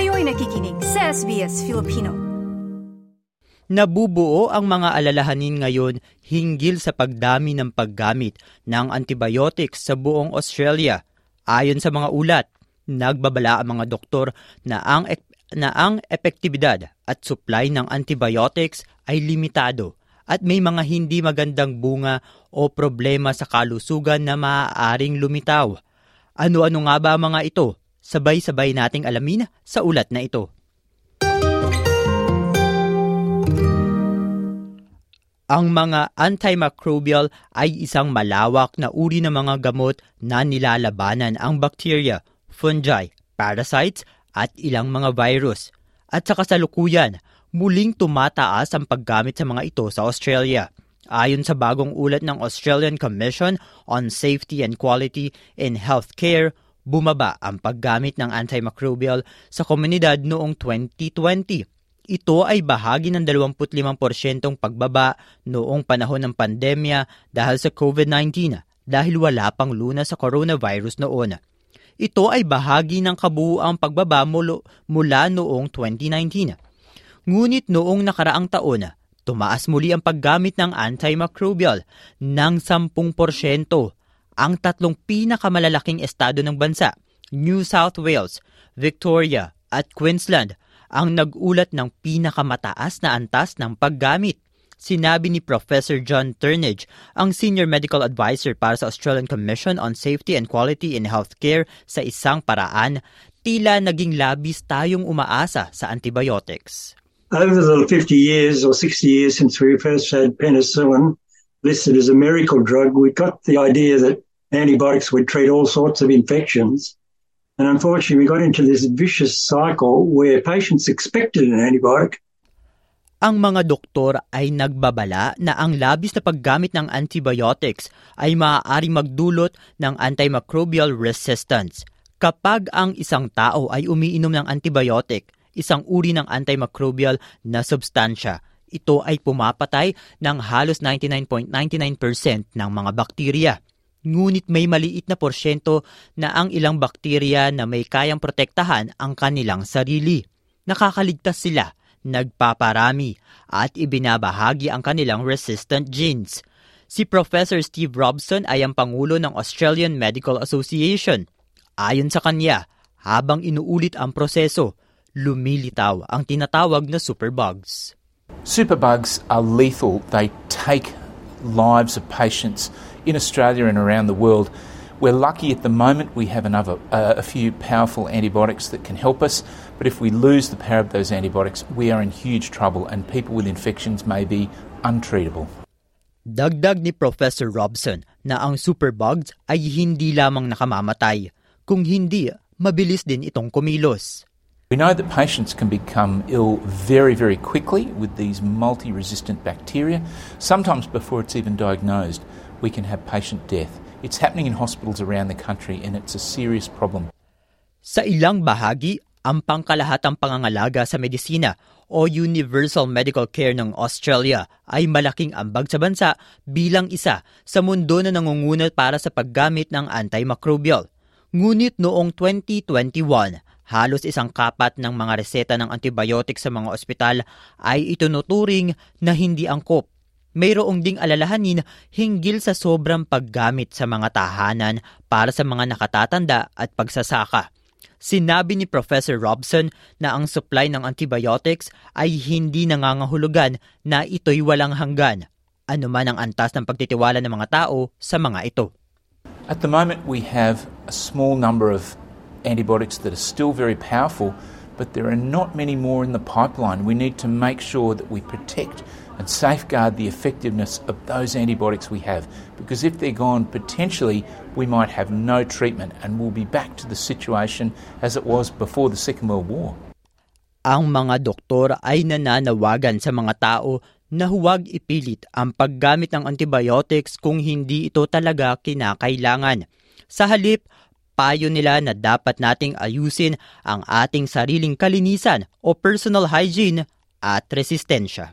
Kayo'y nakikinig sa SBS Filipino. Nabubuo ang mga alalahanin ngayon hinggil sa pagdami ng paggamit ng antibiotics sa buong Australia. Ayon sa mga ulat, nagbabala ang mga doktor na ang, na ang epektibidad at supply ng antibiotics ay limitado at may mga hindi magandang bunga o problema sa kalusugan na maaaring lumitaw. Ano-ano nga ba mga ito? Sabay-sabay nating alamin sa ulat na ito. Ang mga antimicrobial ay isang malawak na uri ng mga gamot na nilalabanan ang bakterya, fungi, parasites at ilang mga virus. At sa kasalukuyan, muling tumataas ang paggamit sa mga ito sa Australia. Ayon sa bagong ulat ng Australian Commission on Safety and Quality in Healthcare, bumaba ang paggamit ng antimicrobial sa komunidad noong 2020 ito ay bahagi ng 25% pagbaba noong panahon ng pandemya dahil sa COVID-19 dahil wala pang luna sa coronavirus noon. Ito ay bahagi ng kabuuang pagbaba mula noong 2019. Ngunit noong nakaraang taon, tumaas muli ang paggamit ng antimicrobial ng 10%. Ang tatlong pinakamalalaking estado ng bansa, New South Wales, Victoria at Queensland ang nag-ulat ng pinakamataas na antas ng paggamit. Sinabi ni Professor John Turnage, ang Senior Medical Advisor para sa Australian Commission on Safety and Quality in Healthcare sa isang paraan, tila naging labis tayong umaasa sa antibiotics. Over the 50 years or 60 years since we first had penicillin listed as a miracle drug, we got the idea that antibiotics would treat all sorts of infections. And unfortunately, we got into this vicious cycle where patients expected an antibiotic. Ang mga doktor ay nagbabala na ang labis na paggamit ng antibiotics ay maaaring magdulot ng antimicrobial resistance. Kapag ang isang tao ay umiinom ng antibiotic, isang uri ng antimicrobial na substansya, ito ay pumapatay ng halos 99.99% ng mga bakterya. Ngunit may maliit na porsyento na ang ilang bakterya na may kayang protektahan ang kanilang sarili. Nakakaligtas sila, nagpaparami, at ibinabahagi ang kanilang resistant genes. Si Professor Steve Robson ay ang Pangulo ng Australian Medical Association. Ayon sa kanya, habang inuulit ang proseso, lumilitaw ang tinatawag na superbugs. Superbugs are lethal. They take lives of patients in Australia and around the world. We're lucky at the moment we have another, uh, a few powerful antibiotics that can help us, but if we lose the power of those antibiotics, we are in huge trouble and people with infections may be untreatable. Dagdag ni Professor Robson na ang superbugs ay hindi lamang nakamamatay, kung hindi mabilis din itong kumilos. We know that patients can become ill very, very quickly with these multi resistant bacteria. Sometimes before it's even diagnosed, we can have patient death. It's happening in hospitals around the country and it's a serious problem. Sa ilang bahagi, ang pangkalahatang pangangalaga sa medisina o universal medical care ng Australia ay malaking ambag sa bansa bilang isa sa mundo na nangunguna para sa paggamit ng antimicrobial. Ngunit noong 2021, halos isang kapat ng mga reseta ng antibiotic sa mga ospital ay itunuturing na hindi angkop. Mayroong ding alalahanin hinggil sa sobrang paggamit sa mga tahanan para sa mga nakatatanda at pagsasaka. Sinabi ni Professor Robson na ang supply ng antibiotics ay hindi nangangahulugan na ito'y walang hanggan, anuman ang antas ng pagtitiwala ng mga tao sa mga ito. At the moment we have a small number of antibiotics that are still very powerful, but there are not many more in the pipeline. We need to make sure that we protect and safeguard the effectiveness of those antibiotics we have, because if they're gone, potentially we might have no treatment and we'll be back to the situation as it was before the Second World War. Ang mga doktor ay nananawagan sa mga tao na huwag ipilit ang paggamit ng antibiotics kung hindi ito talaga kinakailangan. Sa halip, payo nila na dapat nating ayusin ang ating sariling kalinisan o personal hygiene at resistensya.